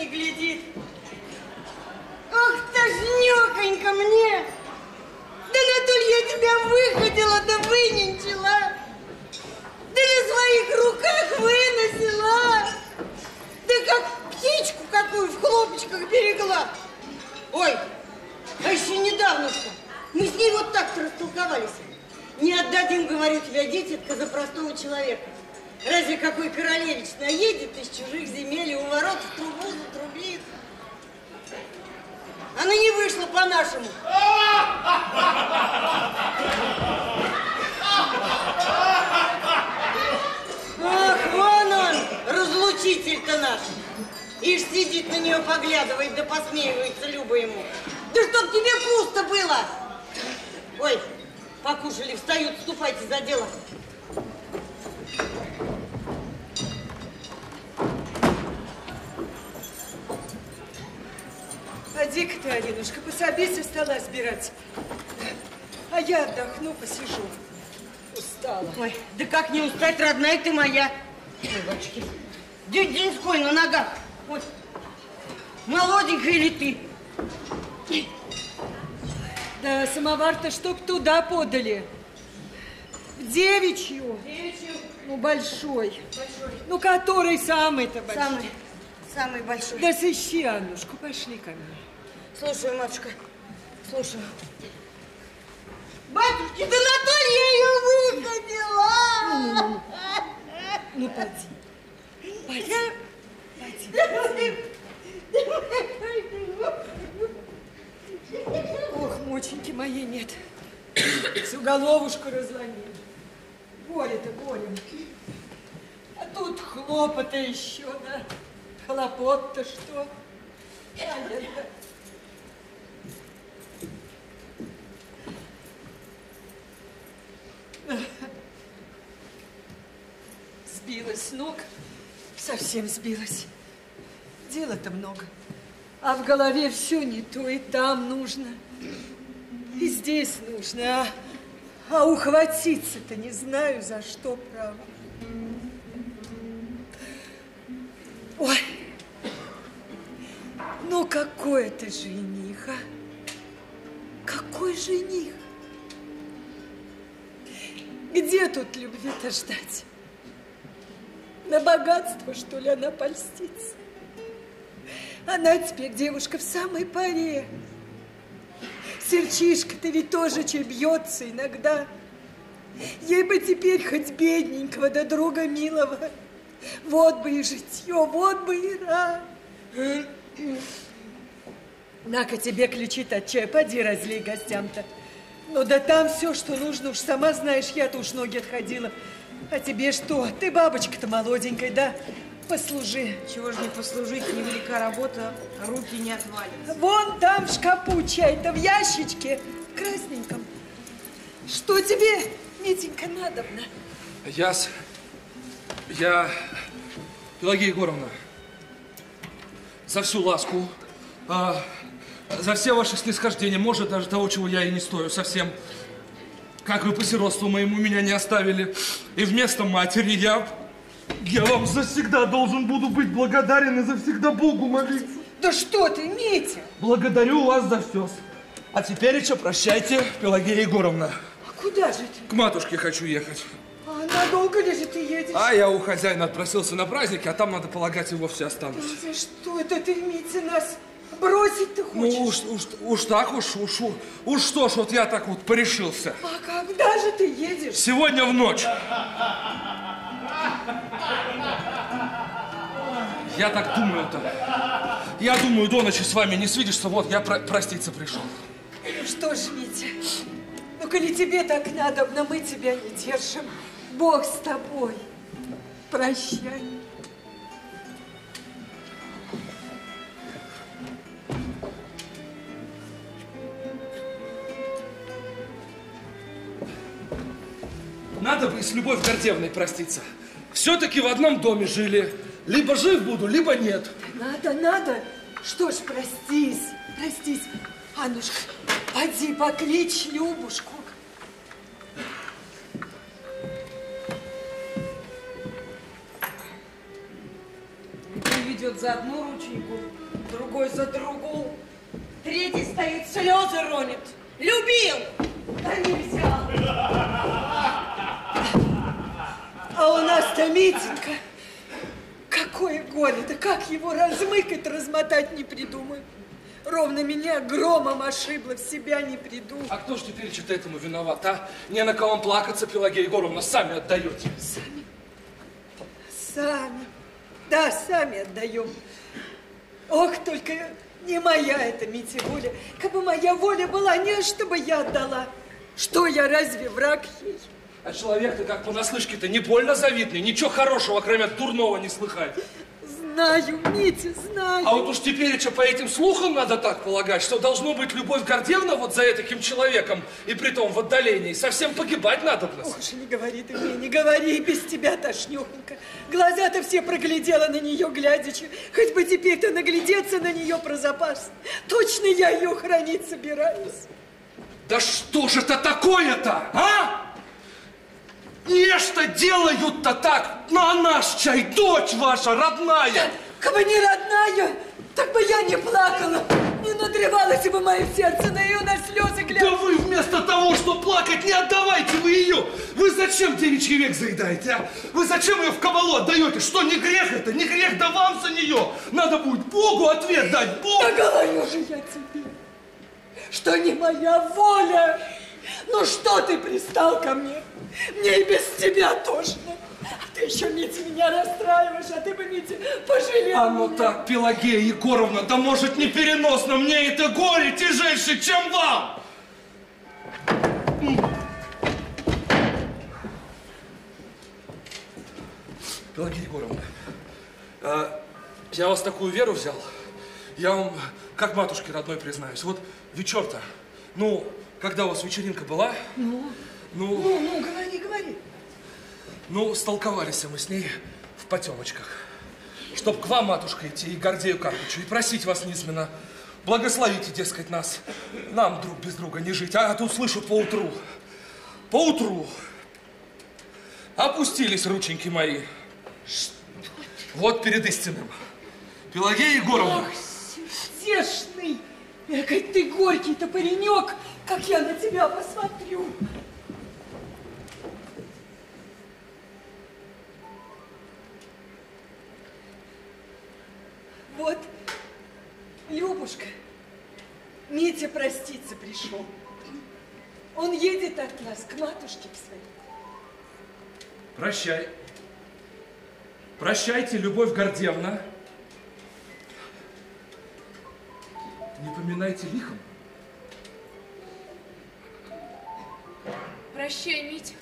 не глядит. Ох, тошнёхонько мне! Да на то ли я тебя выходила, да выненчила! Да на своих руках выносила! Да как птичку какую в хлопочках берегла! Ой, а еще недавно что? Мы с ней вот так-то растолковались. Не отдадим, говорю тебя, дитятка, за простого человека. Разве какой королевич наедет из чужих земель и у ворот в трубу затрубит? Она не вышла по-нашему. Ах, вон он, разлучитель-то наш. Ишь сидит на нее, поглядывает, да посмеивается Люба ему. Да чтоб тебе пусто было! Ой, покушали, встают, ступайте за дело. Поди-ка ты, Алинушка, пособи со стола сбирать. А я отдохну, посижу. Устала. Ой, да как не устать, родная ты моя. Ой, батюшки, день деньской на ногах. Вот, молоденькая ли ты? Да самовар-то чтоб туда подали. Девичью. Девичью. Ну, большой. Большой. Ну, который самый-то большой. Самый, самый большой. Да сыщи, Аннушку, пошли ко мне. Слушаю, матушка, слушаю. Батюшки, да на то я ее выходила? Ну, поди. Поди. Ох, моченьки моей нет. Всю головушку разломили. Горе-то горем. А тут хлопота еще, да? Хлопот-то что? А я-то- Сбилась с ног, совсем сбилась. Дела-то много. А в голове все не то, и там нужно, и здесь нужно. А, а ухватиться-то не знаю, за что, право. Ой, ну какой это жених, а? Какой жених? Где тут любви-то ждать? На богатство, что ли, она польстится? Она теперь девушка в самой паре. Серчишка-то ведь тоже че бьется иногда. Ей бы теперь хоть бедненького, да друга милого. Вот бы и житье, вот бы и рай. На-ка тебе ключи-то от чая, поди разлей гостям-то. Ну да там все, что нужно, уж сама знаешь, я-то уж ноги отходила. А тебе что? Ты бабочка-то молоденькая, да? Послужи. Чего же не послужить, невелика работа, руки не отвалятся. Вон там в шкапу чай-то в ящичке красненьком. Что тебе, Митенька, надобно? Я с... Я... Пелагея Егоровна, за всю ласку, а, за все ваши снисхождения, может, даже того, чего я и не стою совсем. Как вы по сиротству моему меня не оставили. И вместо матери я... Я вам завсегда должен буду быть благодарен и завсегда Богу молиться. Да что ты, Митя? Благодарю вас за все. А теперь еще прощайте, Пелагея Егоровна. Куда же ты? К матушке хочу ехать. А надолго ли же ты едешь? А я у хозяина отпросился на праздники, а там, надо полагать, и вовсе останусь. За что это ты, Митя, нас бросить ты хочешь? Ну уж, уж, уж так уж, уж, уж, уж что ж, вот я так вот порешился. А когда же ты едешь? Сегодня в ночь. Я так думаю-то. Я думаю, до ночи с вами не свидишься, вот я про- проститься пришел. Ну что ж, Митя, ну коли тебе так надо, но мы тебя не держим. Бог с тобой. Прощай. Надо бы и с Любовь Гордеевной проститься. Все-таки в одном доме жили. Либо жив буду, либо нет. Надо, надо. Что ж, простись, простись. Аннушка, поди покличь Любушку. Ведет за одну рученьку, другой за другую. Третий стоит, слезы ронит. Любил, да не взял. А у нас-то Митенька. Какое горе-то, как его размыкать, размотать не придумаю. Ровно меня громом ошибла, в себя не приду. А кто ж теперь что-то этому виноват, а? Не на кого плакаться, Пелагея Егоровна, сами отдаете. Сами. Да, сами отдаем. Ох, только не моя эта Митя воля. Как бы моя воля была, не чтобы я отдала. Что я, разве враг ей? А человек-то как понаслышке-то не больно завидный, ничего хорошего, кроме дурного, не слыхать. Знаю, Митя, знаю. А вот уж теперь что по этим слухам надо так полагать, что должно быть Любовь Гордеевна вот за таким человеком, и притом в отдалении, совсем погибать надо бы. Ох не говори ты мне, не говори, без тебя тошнёхонько. Глаза-то все проглядела на нее глядячи. Хоть бы теперь-то наглядеться на нее про запас. Точно я ее хранить собираюсь. Да что же это такое-то, а? Нечто делают-то так, ну а наш чай, дочь ваша родная. Как бы не родная, так бы я не плакала. Не надрывалось бы мое сердце на ее на слезы Да глядя. вы вместо того, что плакать, не отдавайте вы ее. Вы зачем девичий век заедаете, а? Вы зачем ее в кабалу отдаете? Что, не грех это? Не грех, да вам за нее. Надо будет Богу ответ дать, Богу. Да говорю же я тебе, что не моя воля. Ну что ты пристал ко мне? Мне и без тебя тошно. А ты еще, Митя, меня расстраиваешь, а ты бы, Митя, пожалел А ну меня. так, Пелагея Егоровна, да может не переносно, мне это горе тяжельше, чем вам. Пелагея Егоровна, а, я вас такую веру взял, я вам, как матушке родной признаюсь, вот вечер-то, ну, когда у вас вечеринка была, ну, ну, Ну, ну, говори, говори. ну, столковались мы с ней в потемочках. Чтоб к вам, матушка, идти и Гордею Карпычу, и просить вас низменно, благословите, дескать, нас, нам друг без друга не жить. А тут слышу поутру, поутру опустились рученьки мои. Вот перед истинным. Пелагея Егоровна, Ах, сердечный, экой ты горький-то паренек, как я на тебя посмотрю. Вот, Любушка, Митя проститься пришел. Он едет от нас к матушке к своей. прощай. Прощайте, Любовь Гордеевна. Не поминайте лихом. Прощай, Митя.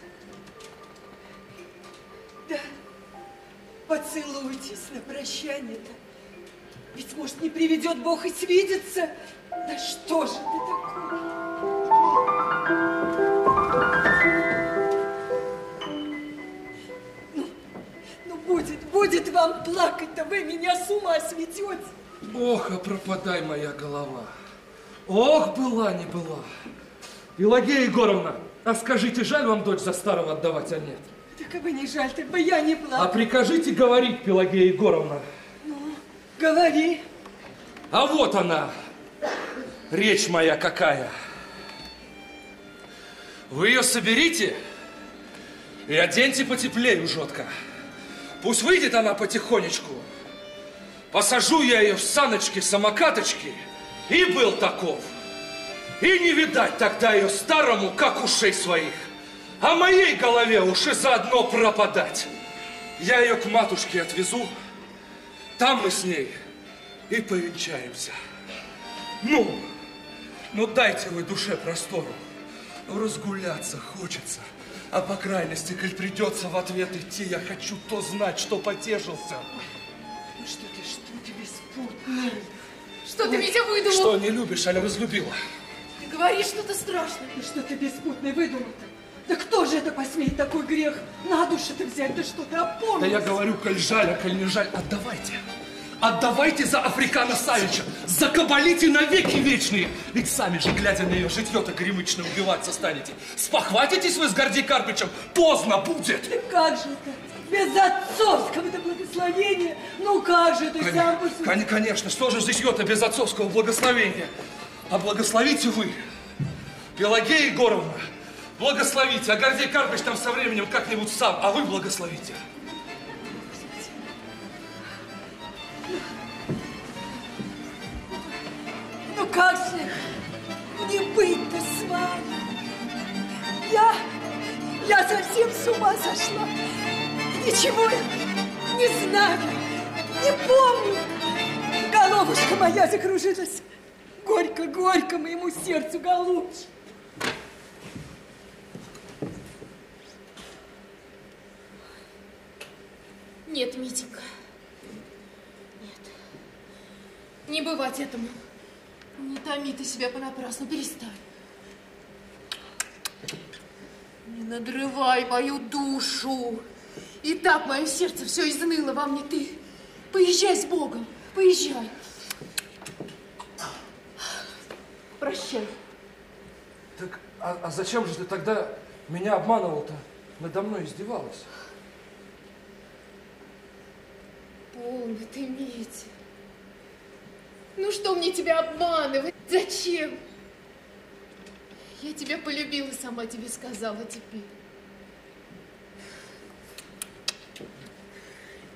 Да, поцелуйтесь на прощание-то. Ведь, может, не приведет Бог и свидеться. Да что же ты такой? Ну, ну будет, будет вам плакать-то, вы меня с ума сведете. Ох, а пропадай моя голова. Ох, была не была. Пелагея Егоровна, а скажите, жаль вам дочь за старого отдавать, а нет? Так бы не жаль, так бы я не А плакала. прикажите говорить, Пелагея Егоровна. Говори. А вот она, речь моя какая. Вы ее соберите и оденьте потеплее, ужотка. Пусть выйдет она потихонечку. Посажу я ее в саночки, самокаточки, и был таков. И не видать тогда ее старому, как ушей своих. А моей голове уж и заодно пропадать. Я ее к матушке отвезу, там мы с ней и повенчаемся. Ну, ну дайте вы душе простору. Разгуляться хочется. А по крайности, коль придется в ответ идти, я хочу то знать, что потешился. Ну что ты, что тебе спутный? Что ты, Митя, выдумал? Что, не любишь, а разлюбила? Ты говоришь что-то страшное. Ну что ты беспутный выдумал-то? Да кто же это посмеет такой грех на душу-то взять? Да что ты опомнился? Да я говорю, коль жаль, а коль не жаль, отдавайте. Отдавайте за Африкана Савича, закабалите навеки вечные. Ведь сами же, глядя на ее житье-то гремычно убиваться станете. Спохватитесь вы с Горди Карпичем, поздно будет. Да как же это? Без отцовского-то благословения? Ну как же ты Кон- сам посуди? кон- Конечно, что же житье-то без отцовского благословения? А благословите вы, Пелагея Егоровна, благословите. А Гордей Карпич там со временем как-нибудь сам, а вы благословите. Ну как же не быть-то с вами? Я, я совсем с ума сошла. Ничего я не знаю, не помню. Головушка моя закружилась. Горько-горько моему сердцу, голубчик. Нет, Митенька. Нет. Не бывать этому. Не томи ты себя понапрасну, перестань. Не надрывай мою душу. И так мое сердце все изныло во мне. Ты поезжай с Богом, поезжай. Прощай. Так, а, а зачем же ты тогда меня обманывал-то? Надо мной издевалась. Полно ты, Митя. Ну что мне тебя обманывать? Зачем? Я тебя полюбила, сама тебе сказала теперь.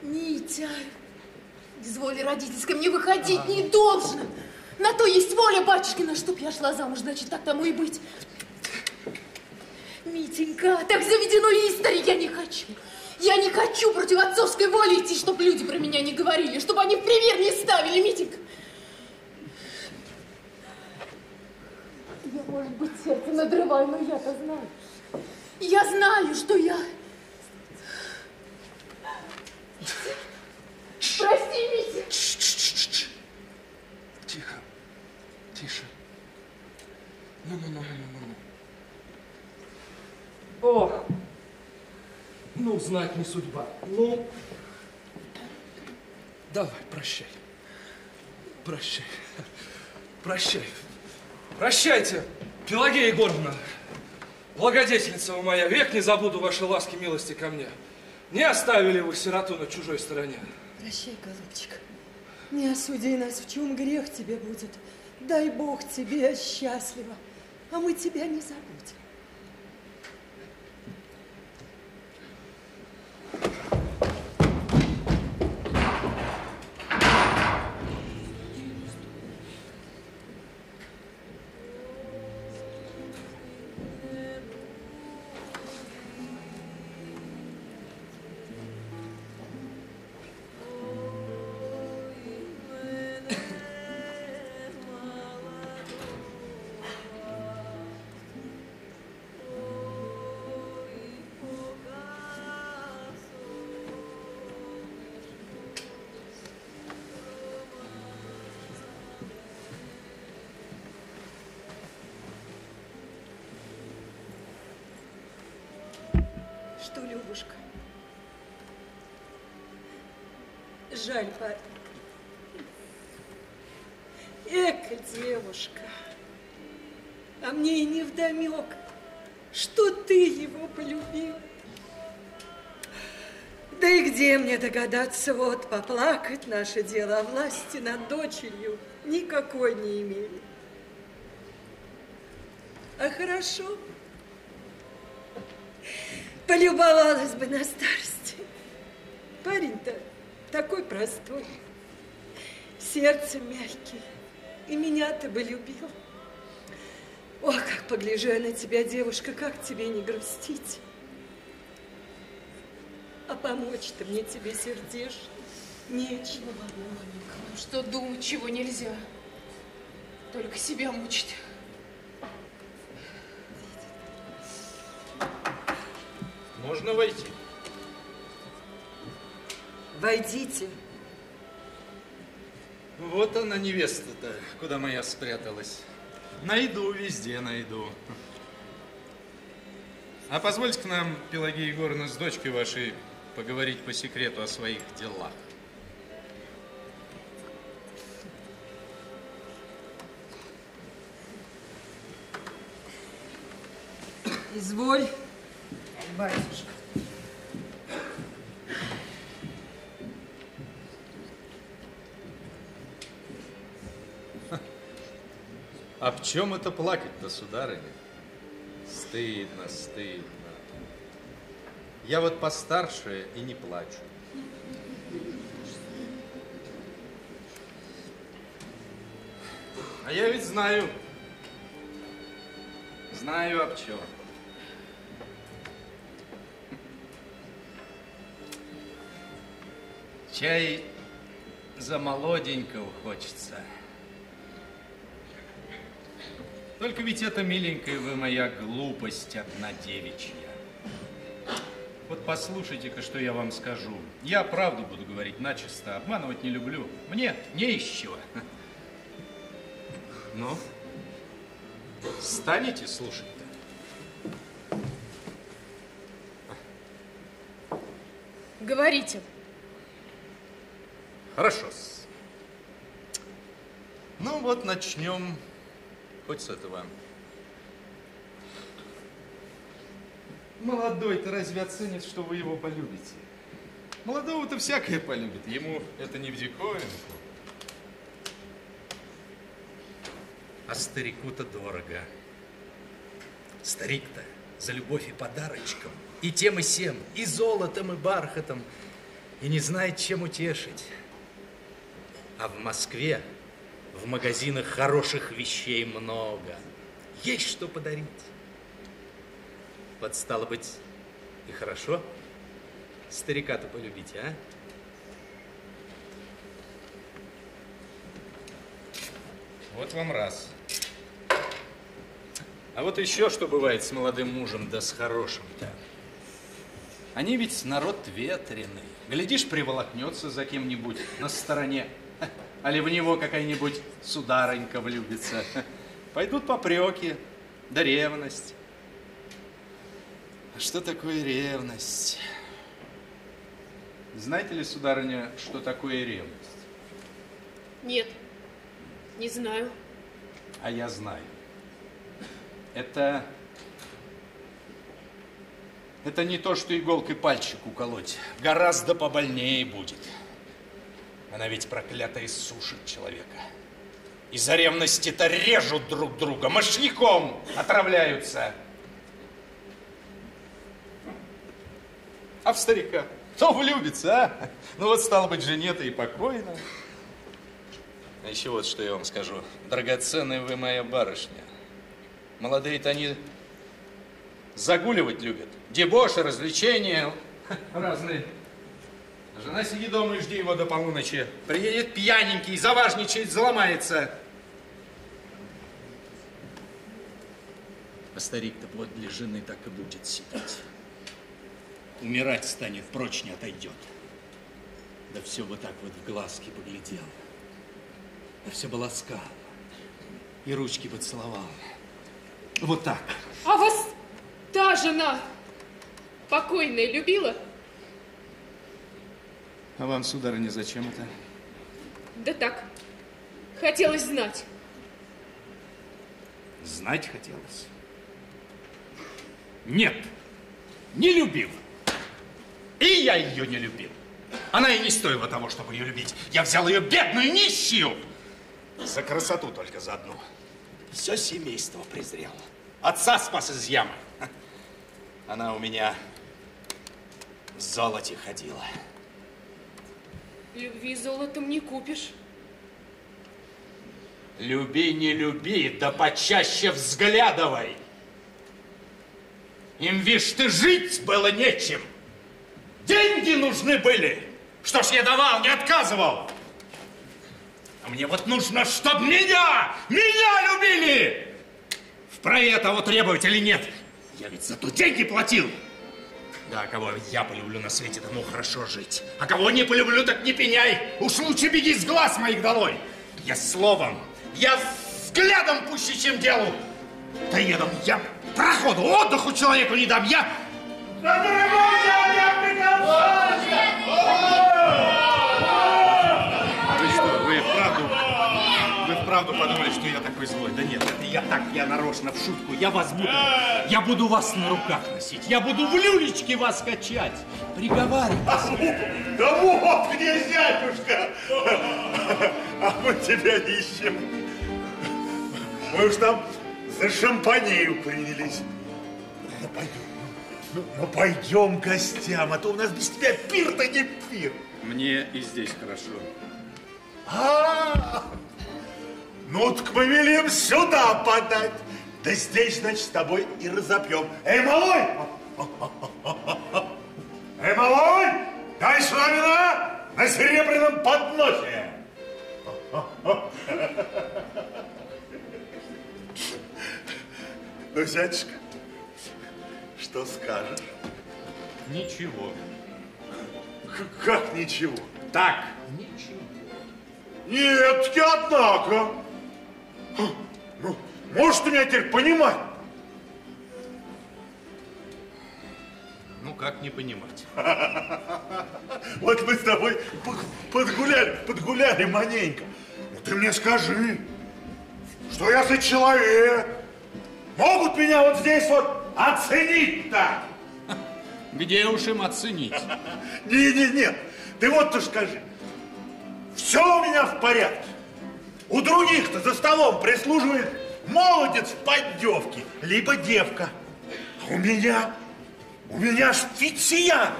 Митя, из воли родительской мне выходить не должно. На то есть воля батюшкина, чтоб я шла замуж, значит, так тому и быть. Митенька, так заведено истори, я не хочу. Я не хочу против отцовской воли идти, чтоб люди про меня не говорили, чтобы они в пример не ставили, Митенька. Я, может быть, сердце надрываю, но я-то знаю. Я знаю, что я... Прости, Митя. Тихо. Тише. Ну-ну-ну-ну-ну-ну. Ох. Ну, знать не судьба. Ну. Давай, прощай. Прощай. Прощай. Прощайте, Пелагея Егоровна. Благодетельница моя, век не забуду вашей ласки, милости ко мне. Не оставили вы сироту на чужой стороне. Прощай, голубчик. Не осуди нас, в чем грех тебе будет. Дай Бог тебе счастливо, а мы тебя не забудем. Жаль, парень. Эка, девушка. А мне и не вдомек, что ты его полюбил. Да и где мне догадаться, вот, поплакать наше дело, а власти над дочерью никакой не имели. А хорошо, полюбовалась бы на старости. Парень-то такой простой, сердце мягкий, и меня-то бы любил. Ох, как погляжу я на тебя, девушка, как тебе не грустить. А помочь-то мне тебе сердечно нечего. Ну что думать, чего нельзя. Только себя мучить. Можно войти? Войдите. Вот она, невеста-то, куда моя спряталась. Найду, везде найду. А позвольте к нам, Пелагея Егоровна, с дочкой вашей поговорить по секрету о своих делах. Изволь, батюшка. А в чем это плакать-то, сударыня? Стыдно, стыдно. Я вот постарше и не плачу. А я ведь знаю. Знаю об чем. Чай за молоденького хочется. Только ведь это, миленькая вы, моя глупость одна девичья. Вот послушайте-ка, что я вам скажу. Я правду буду говорить начисто, обманывать не люблю. Мне не из чего. Ну, станете слушать-то? Говорите. Хорошо. -с. Ну вот начнем хоть с этого. Молодой-то разве оценит, что вы его полюбите? Молодого-то всякое полюбит, ему это не в диковинку. А старику-то дорого. Старик-то за любовь и подарочком, и тем и сем, и золотом, и бархатом, и не знает, чем утешить. А в Москве в магазинах хороших вещей много. Есть что подарить. Вот стало быть, и хорошо старика-то полюбите, а? Вот вам раз. А вот еще что бывает с молодым мужем, да с хорошим-то. Они ведь народ ветреный. Глядишь, приволокнется за кем-нибудь на стороне, а ли в него какая-нибудь сударынька влюбится. Пойдут попреки, да ревность. А что такое ревность? Знаете ли, сударыня, что такое ревность? Нет, не знаю. А я знаю. Это... Это не то, что иголкой пальчик уколоть. Гораздо побольнее будет. Она ведь проклятая сушит человека. Из-за ревности-то режут друг друга, мошняком отравляются. А в старика? Кто влюбится, а? Ну вот, стало быть, жене-то и покойно. А еще вот что я вам скажу. Драгоценная вы моя барышня. Молодые-то они загуливать любят. Дебоши, развлечения разные. Жена сидит дома и жди его до полуночи. Приедет пьяненький, заважничает, заломается. А старик-то подле жены так и будет сидеть. Умирать станет, прочь не отойдет. Да все бы так вот в глазки поглядел. Да все бы ласкал. И ручки бы целовал. Вот так. А вас та жена покойная любила? А вам, сударыня, зачем это? Да так, хотелось знать. Знать хотелось? Нет, не любил. И я ее не любил. Она и не стоила того, чтобы ее любить. Я взял ее бедную, нищую. За красоту только за одну. Все семейство презрел. Отца спас из ямы. Она у меня в золоте ходила. Любви золотом не купишь. Люби, не люби, да почаще взглядывай. Им, вишь, ты жить было нечем. Деньги нужны были. Что ж я давал, не отказывал. А мне вот нужно, чтоб меня, меня любили. Вправе того требовать или нет? Я ведь за то деньги платил. Да, кого я полюблю на свете, тому хорошо жить. А кого не полюблю, так не пеняй. Уж лучше беги с глаз моих долой. Я словом, я взглядом пуще, чем делу. Доедом я проходу, отдыху человеку не дам. Я... Да, дорогой, я Вы что, вы вправду, вы вправду подумали, что я такой злой? Да нет, Это я так, я нарочно, в шутку. Я вас буду, я буду вас на руках носить. Я буду в люлечке вас качать. Приговаривать. Да вот где зятюшка! А мы тебя ищем. Мы уж там за шампанею принялись. Ну, пойдем. Ну, ну, пойдем к гостям, а то у нас без тебя пир-то не пир. Мне и здесь хорошо. Ну так мы велим сюда подать. Да здесь, значит, с тобой и разопьем. Эй, малой! Эй, малой! Дай сюда вина на серебряном подносе. Ну, зятюшка, что скажешь? Ничего. Как ничего? Так. Нет, я однако. Ну, можешь ты меня теперь понимать? Ну, как не понимать? Вот мы с тобой подгуляли, подгуляли маленько. Ну ты мне скажи, что я за человек? Могут меня вот здесь вот оценить-то? Где уж им оценить? Не-не-не, ты вот ты скажи. Все у меня в порядке. У других-то за столом прислуживает молодец в поддевке, либо девка. А у меня, у меня ж фициянт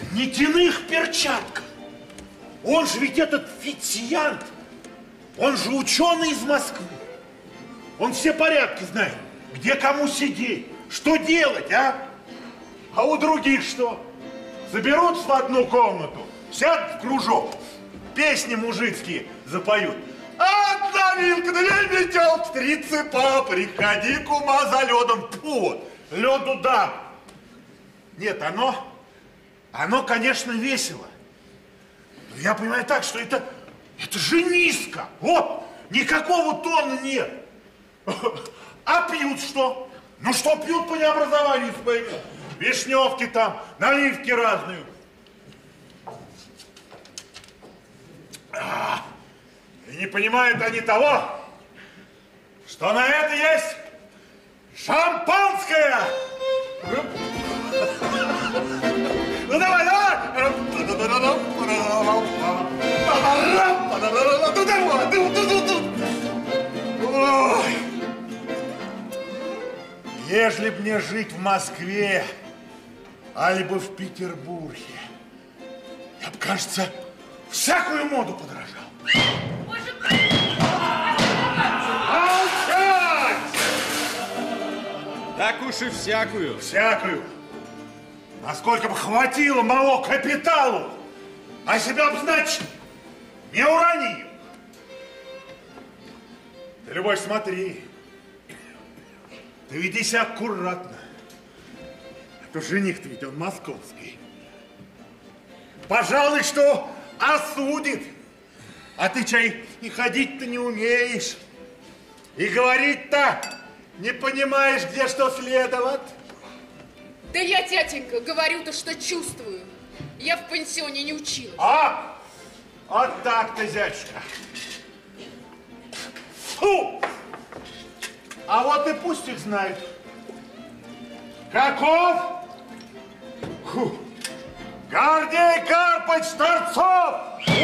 в нитяных перчатках. Он же ведь этот фициянт, он же ученый из Москвы. Он все порядки знает, где кому сидеть, что делать, а? А у других что? Соберутся в одну комнату, сядут в кружок, песни мужицкие запоют. Одна вилка, две метелки, три цепа, приходи, кума, за ледом. Фу, леду да. Нет, оно, оно, конечно, весело. Но я понимаю так, что это, это же низко. Вот, никакого тона нет. А пьют что? Ну что пьют по необразованию своему? Вишневки там, наливки разные. А, И не понимают они того, что на это есть шампанское. Ну давай, давай. Ну ну, ну. Ой. Ежели б мне жить в Москве, альбо в Петербурге, я бы, кажется, всякую моду подражал. Так уж и всякую. Всякую. Насколько бы хватило моего капиталу, а себя бы, значит, не уронил. Ты, Любовь, смотри. Ты веди себя аккуратно. А то жених-то ведь он московский. Пожалуй, что осудит. А ты, чай, и ходить-то не умеешь. И говорить-то не понимаешь, где что следовать. Да я, тятенька, говорю-то, что чувствую. Я в пансионе не училась. А? Вот так-то, зятюшка. Фу! А вот и пусть их знают. Каков? Фу. Гордей Карпыч Торцов!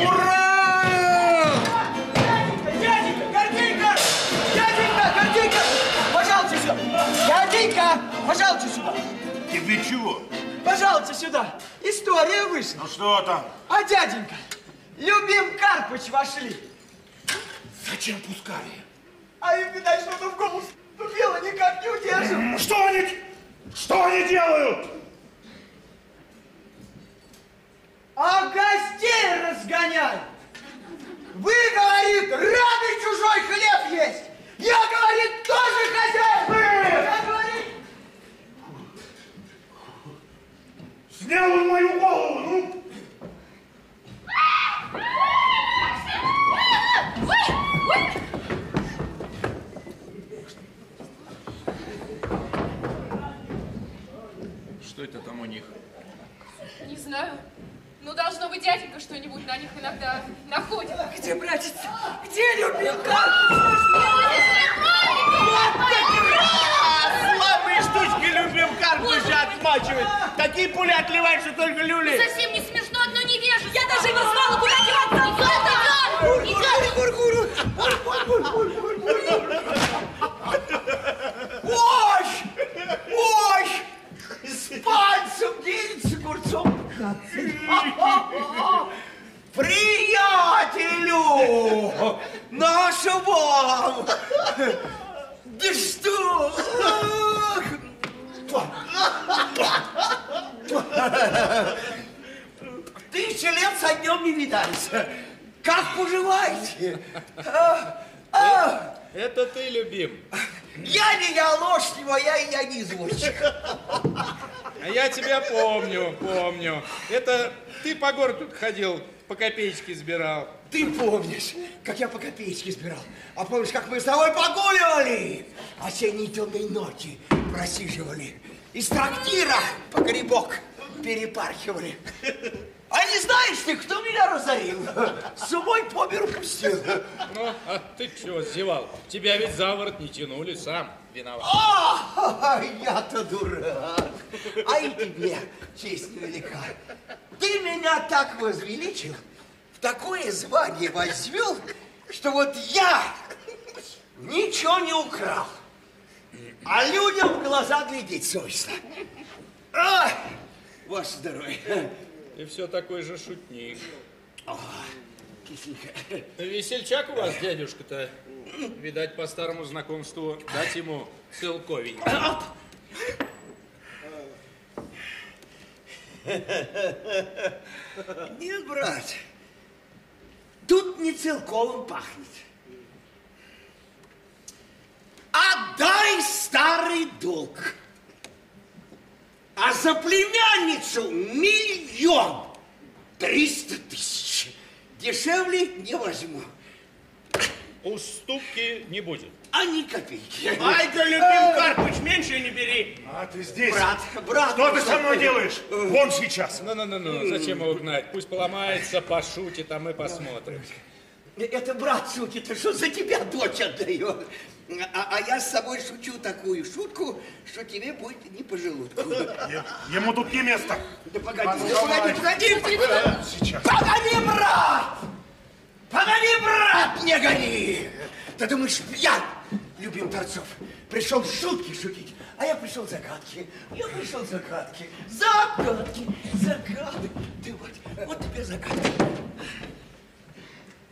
Ура! Пожалуйте сюда! Тебе чего? Пожалуйте сюда. История вышла. Ну что там? А дяденька, Любим Карпыч вошли. Зачем пускали? А им, видать, что-то в голову вступило, никак не удержим. Что они, что они делают? А гостей разгоняют. Вы, говорит, рады чужой хлеб есть. Я, говорит, тоже хозяин. Я, говорит, Снял он мою голову, ну! Что это там у них? Не знаю. Ну, должно быть, дяденька что-нибудь на них иногда находит. Где, братец? Где Любимка? Слабые штучки любим Карпыча отмачивать. Такие пули отливают, что только люли. Совсем не смешно, одно невежество. Я даже не знала, куда деваться. Идем, идем. Ой! Ой! С пальцем делится огурцом. Приятелю! Наша вам! Да что? Тысяча лет со днем не видались. Как поживаете? А, а, Это ты, любим. я не я ложь не моя, и я не извозчик. А я тебя помню, помню. Это ты по городу тут ходил, по копеечке сбирал. Ты помнишь, как я по копеечке сбирал? А помнишь, как мы с тобой погуливали? Осенней темной ночи просиживали. Из трактира по грибок перепархивали. А не знаешь ты, кто меня разорил? С собой по миру пустил. Ну, а ты чего зевал? Тебя ведь за ворот не тянули, сам виноват. А, я-то дурак. А и тебе честь невелика. Ты меня так возвеличил, в такое звание возвел, что вот я ничего не украл. А людям в глаза глядеть совестно. А, ваше здоровье. Ты все такой же шутник. Кисленько. Весельчак у вас, дядюшка-то. Видать, по старому знакомству дать ему целковень. Нет, брат, тут не целковым пахнет. Отдай старый долг. А за племянницу миллион триста. Дешевле не возьму. Уступки не будет. А ни копейки. Ай-ка, любим Карпыч, меньше не бери. А ты здесь? Брат, брат. Что ты со мной делаешь? Вон сейчас. Ну-ну-ну, зачем его гнать? Пусть поломается, пошутит, а мы посмотрим. Это брат шутит, что за тебя дочь отдает. А, а я с собой шучу такую шутку, что тебе будет не по желудку. Ему тут не место. Да погоди, да давай. погоди, погоди. Сейчас. Погоди, брат! Погоди, брат, не гони! Ты думаешь, пьян, любим Торцов, пришел шутки шутить, а я пришел загадки, я пришел загадки, загадки, загадки. Ты вот, вот теперь загадки.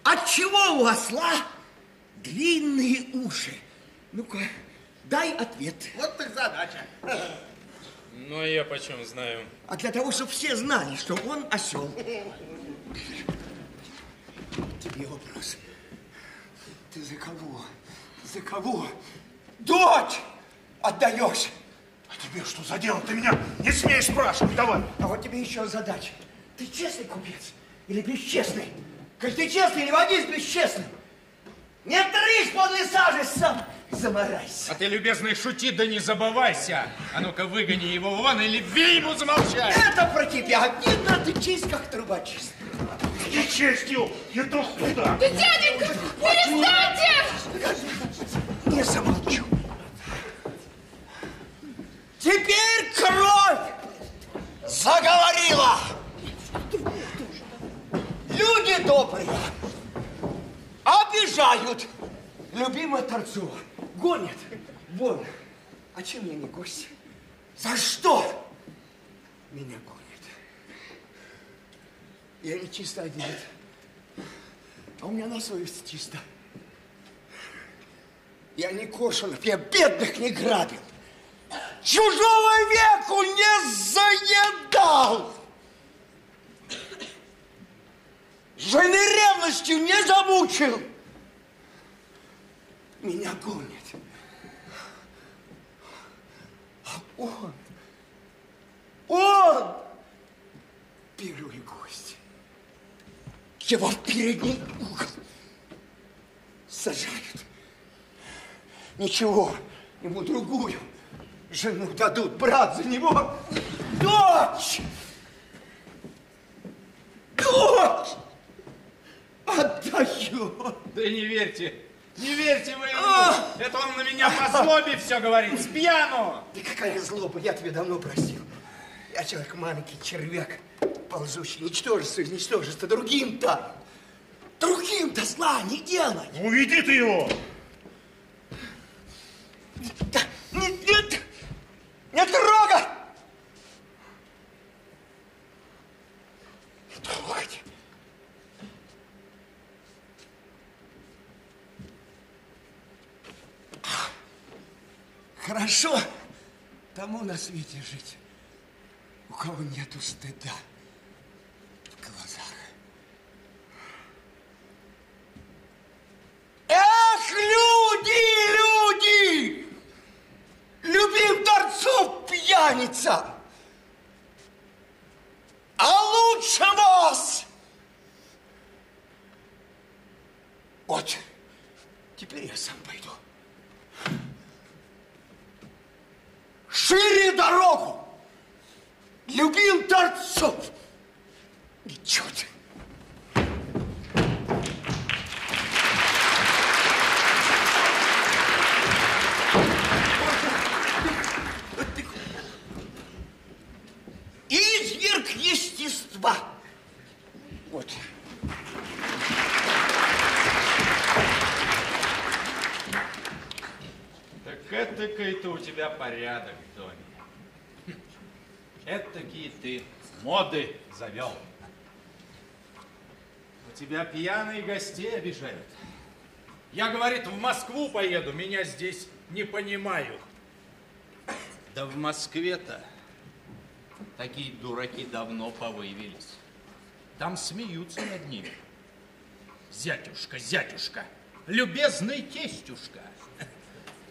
От чего у осла длинные уши? Ну-ка, дай ответ. Вот так задача. Ну, а я почем знаю. А для того, чтобы все знали, что он осел. Тебе вопрос. Ты за кого? За кого? Дочь отдаешь. А тебе что за дело? Ты меня не смеешь спрашивать, давай. А вот тебе еще задача. Ты честный купец или бесчестный? Как ты честный, не водись бесчестным. Не трысь подле сажи, сам заморайся. А ты, любезный, шути, да не забывайся. А ну-ка, выгони его вон или бей ему замолчать. Это про тебя. Не надо честь, как трубочист. Не честью, это худо. Да, дяденька, перестаньте! Не замолчу. Теперь кровь заговорила. Люди добрые обижают любимого Торцова. Гонят. Вон. А чем я не гость? За что? Меня гонит. Я не чисто одет. А у меня на совести чисто. Я не Коршунов, я бедных не грабил. Чужого веку не заедал. Жены ревностью не замучил. Меня гонит. А он, он первый гость. Его в передний угол сажают. Ничего, ему другую жену дадут, брат за него. Дочь! Дочь! Отдаю. Да не верьте, не верьте вы ему. Это он на меня по злобе все говорит, с пьяну. Да какая злоба, я тебе давно простил. Я человек маленький, червяк, ползущий, ничтожество из ничтожества. Другим-то, другим-то зла не делай. Уведи ты его. Нет, нет, не трогай! Не трогайте. Хорошо. Тому на свете жить, у кого нету стыда в глазах. Эх, люди, люди! Любим торцов пьяница! А лучше вас! Вот, теперь я сам пойду. Шире дорогу! Любим торцов! Ничего ты! Изверг естества. Вот. Так это-ка у тебя порядок в доме. Этакие ты моды завел. У тебя пьяные гостей обижают. Я, говорит, в Москву поеду, меня здесь не понимают. Да в Москве-то такие дураки давно повыявились. Там смеются над ними. Зятюшка, зятюшка, любезный тестюшка.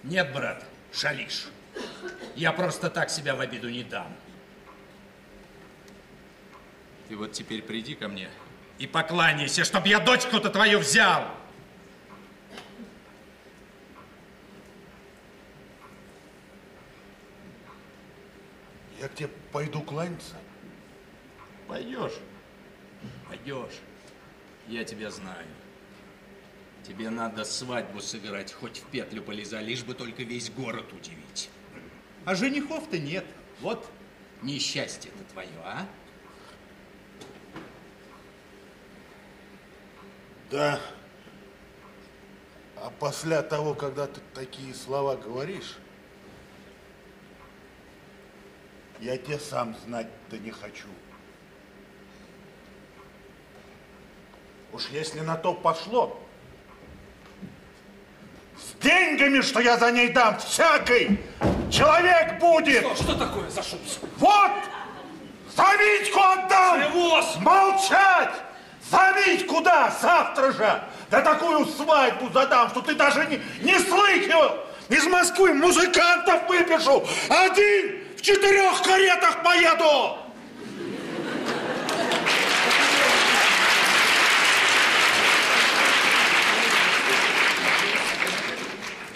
Нет, брат, шалишь. Я просто так себя в обиду не дам. Ты вот теперь приди ко мне и покланяйся, чтоб я дочку-то твою взял. Я к тебе пойду кланяться. Пойдешь, пойдешь. Я тебя знаю. Тебе надо свадьбу сыграть, хоть в петлю полезай, лишь бы только весь город удивить. А женихов-то нет. Вот несчастье-то твое, а? Да. А после того, когда ты такие слова говоришь, я тебе сам знать-то не хочу. Уж если на то пошло, с деньгами, что я за ней дам, всякой, человек будет. Что, что такое за шум? Вот! За Витьку отдам! Привоз! Молчать! За Витьку, да, завтра же! Да такую свадьбу задам, что ты даже не, не слыхивал! Из Москвы музыкантов выпишу! Один четырех каретах поеду!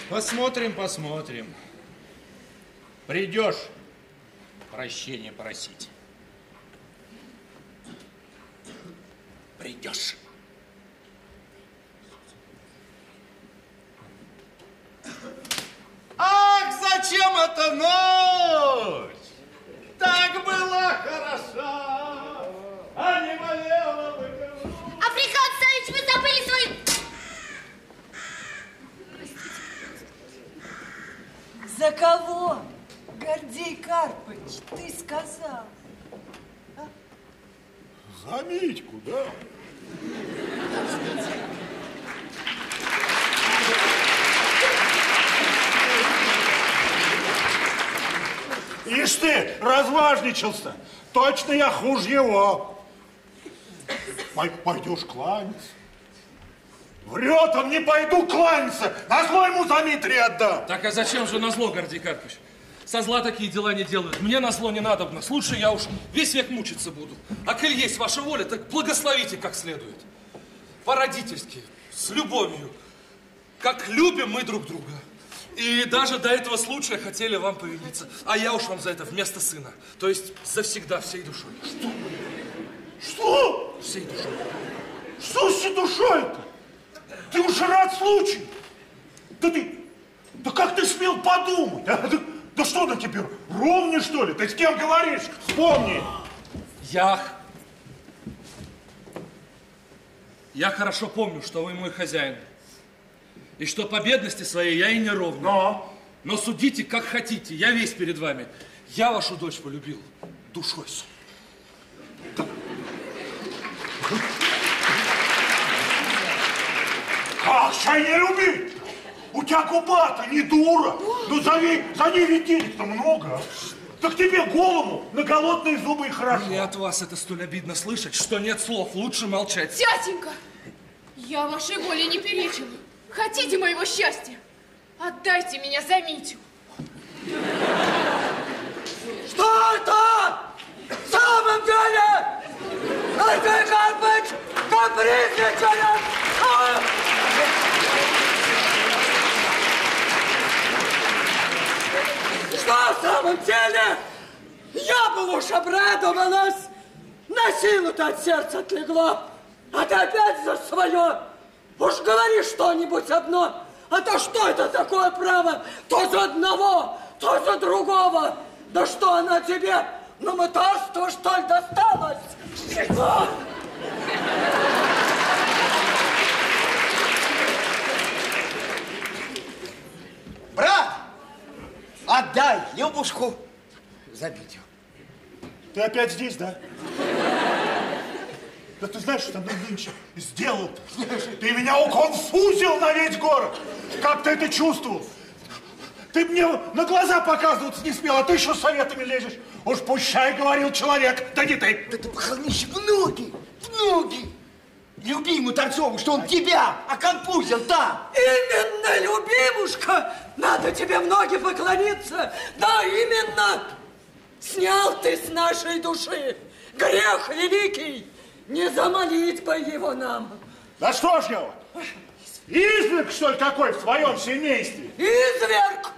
Посмотрим, посмотрим. Придешь прощения просить. Придешь. Ах, зачем эта ночь? Так была хороша, а не болела бы. Африкан Савич, вы забыли свою... За кого, Гордей Карпович, ты сказал? За Митьку, да? Ишь ты, разважничался. Точно я хуже его. Пой- Пойдешь кланяться. Врет он, не пойду кланяться. Назло ему за Митрия отдам. Так а зачем же назло, Гордей Карпович? Со зла такие дела не делают. Мне на зло не надобно. Лучше я уж весь век мучиться буду. А коль есть ваша воля, так благословите как следует. По-родительски, с любовью. Как любим мы друг друга. И даже до этого случая хотели вам повиниться. А я уж вам за это вместо сына. То есть завсегда всей душой. Что? Всей душой. Что с душой-то? Ты уж рад случаю. Да ты, да как ты смел подумать? а? Да, да что на тебе, ровня что ли? Ты с кем говоришь? Вспомни. Я... Я хорошо помню, что вы мой хозяин. И что по бедности своей я и не ровный. Но? Но судите, как хотите. Я весь перед вами. Я вашу дочь полюбил душой. Как чай не любить? У тебя губа-то не дура. Ну за ней, за ней ведь денег-то много. а. Так тебе голову на голодные зубы и хорошо. И от вас это столь обидно слышать, что нет слов. Лучше молчать. Тятенька, я вашей воле не перечила. Хотите моего счастья? Отдайте меня за Митю. Что это? В самом деле? Гордей Карпыч капризничает! А! Что в самом деле? Я бы уж обрадовалась. На силу-то от сердца отлегло. А ты опять за свое. Уж говори что-нибудь одно. А то что это такое право? То за одного, то за другого. Да что она тебе? На мытарство, что ли, досталось? А! Брат, отдай Любушку за. Ты опять здесь, да? Да ты знаешь, что ты нынче сделал? Ты меня уконфузил на весь город. Как ты это чувствовал? Ты мне на глаза показываться не смел, а ты еще с советами лезешь. Уж пущай, говорил человек, да не ты. Да ты похоронишь в ноги, в ноги. Любимую Торцову, что он тебя оконфузил там. Именно, любимушка. Надо тебе в ноги поклониться. Да, именно. Снял ты с нашей души грех великий. Не замолить бы его нам. Да что ж его? Изверг, что ли, какой в своем семействе? Изверг!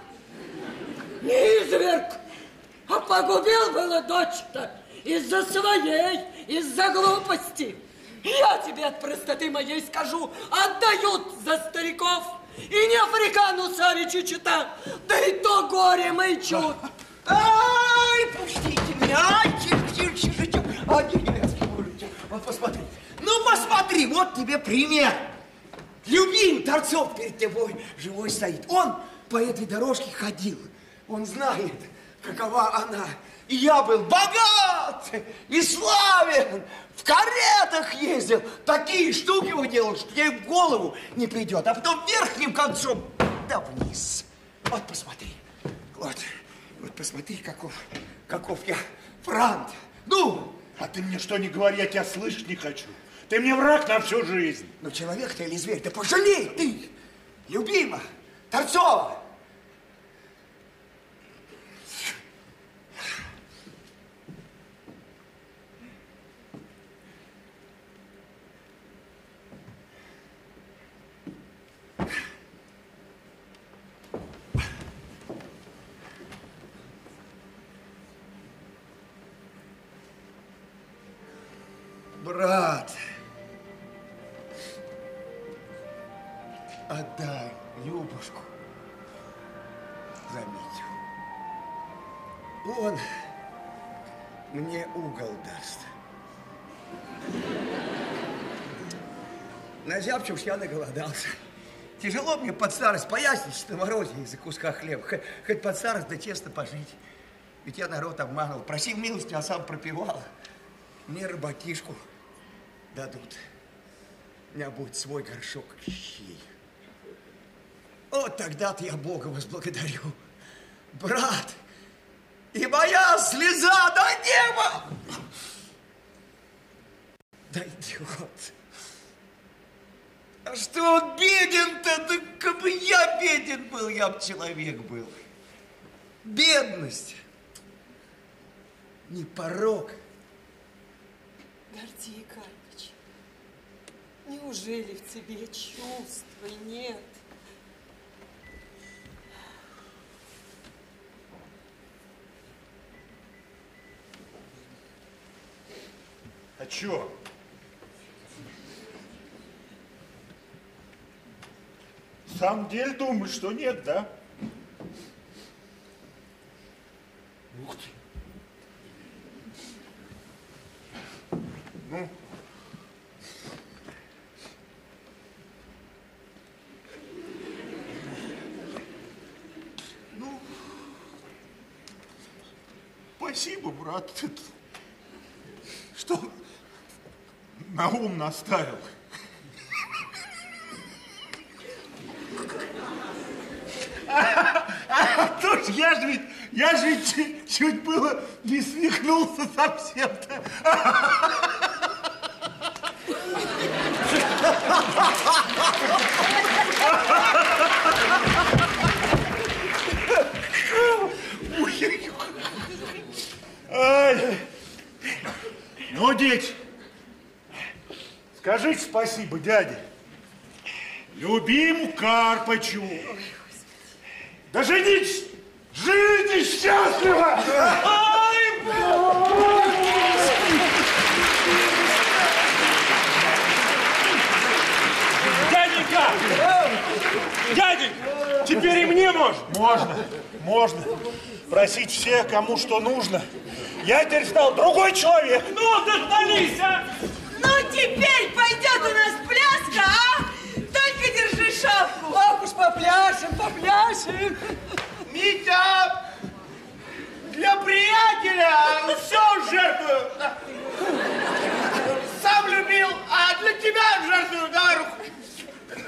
Не изверг, а погубил было дочь-то из-за своей, из-за глупости. Я тебе от простоты моей скажу, отдают за стариков. И не Африкану Савичу чита, да и то горе мычут. Ай, пустите тебе пример. Любим Торцов перед тобой живой стоит. Он по этой дорожке ходил. Он знает, какова она. И я был богат и славен. В каретах ездил. Такие штуки уделал, что тебе в голову не придет. А потом верхним концом, да вниз. Вот посмотри. Вот, вот посмотри, каков, каков я франт. Ну, А ты мне что не говори, я тебя слышать не хочу. Ты мне враг на всю жизнь. ну человек ты или зверь, да пожалей ты, любима, Торцова. Брат, отдай Любушку за Митю. Он мне угол даст. На зябче уж я наголодался. Тяжело мне под старость пояснить на морозе из-за куска хлеба. Хоть, хоть под старость да честно пожить. Ведь я народ обманывал, просил милости, а сам пропивал. Мне работишку дадут. У меня будет свой горшок щей. Вот тогда-то я Бога возблагодарю. Брат, и моя слеза до неба дойдет. А что он беден-то? Да как бы я беден был, я бы человек был. Бедность. Не порог. Гордей Карпыч, неужели в тебе чувства нет? А чё? В самом деле думаешь, что нет, да? Ух ты. Ну, ну, спасибо, брат, что на ум наставил. А ж я же ведь, я же ведь чуть, чуть было не свихнулся совсем-то. Ай. Ну, дети, скажите спасибо дяде, любиму Карпачу. Да женитесь, живите счастливо! Ай, Дяденька! Дяденька! Теперь и мне можно? Можно, можно. Просить всех, кому что нужно. Я теперь стал другой человек. Ну, дождались, а! Ну, теперь пойдет у нас пляска, а? Только держи шапку. Ох уж попляшем, попляшем. Митя! Для приятеля все жертвую. Сам любил, а для тебя жертвую, да, руку.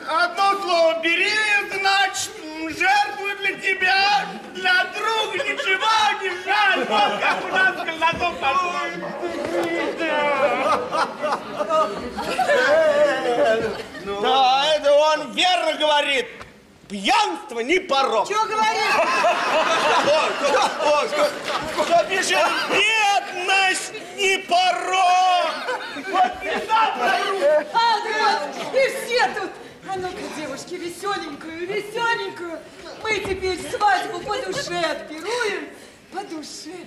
Одно слово бери, значит, жертвую для тебя, для друга ничего не жаль. Вот как у нас колдунов Да, это он верно говорит. Пьянство не порог. Что говоришь? Что пишет, бедность не порог. Вот А, вот, и все тут. А ну-ка, девушки, веселенькую, веселенькую. Мы теперь свадьбу по душе отпируем. По душе.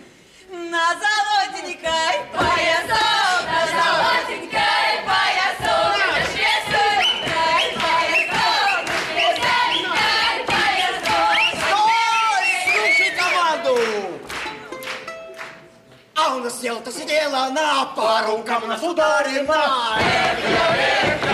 На золотенькой поясок, на золотенькой поясок, на швейцарской поясок, на швейцарской поясок. Слушай команду! А у нас сел-то сидела на пару, кому эх, эх,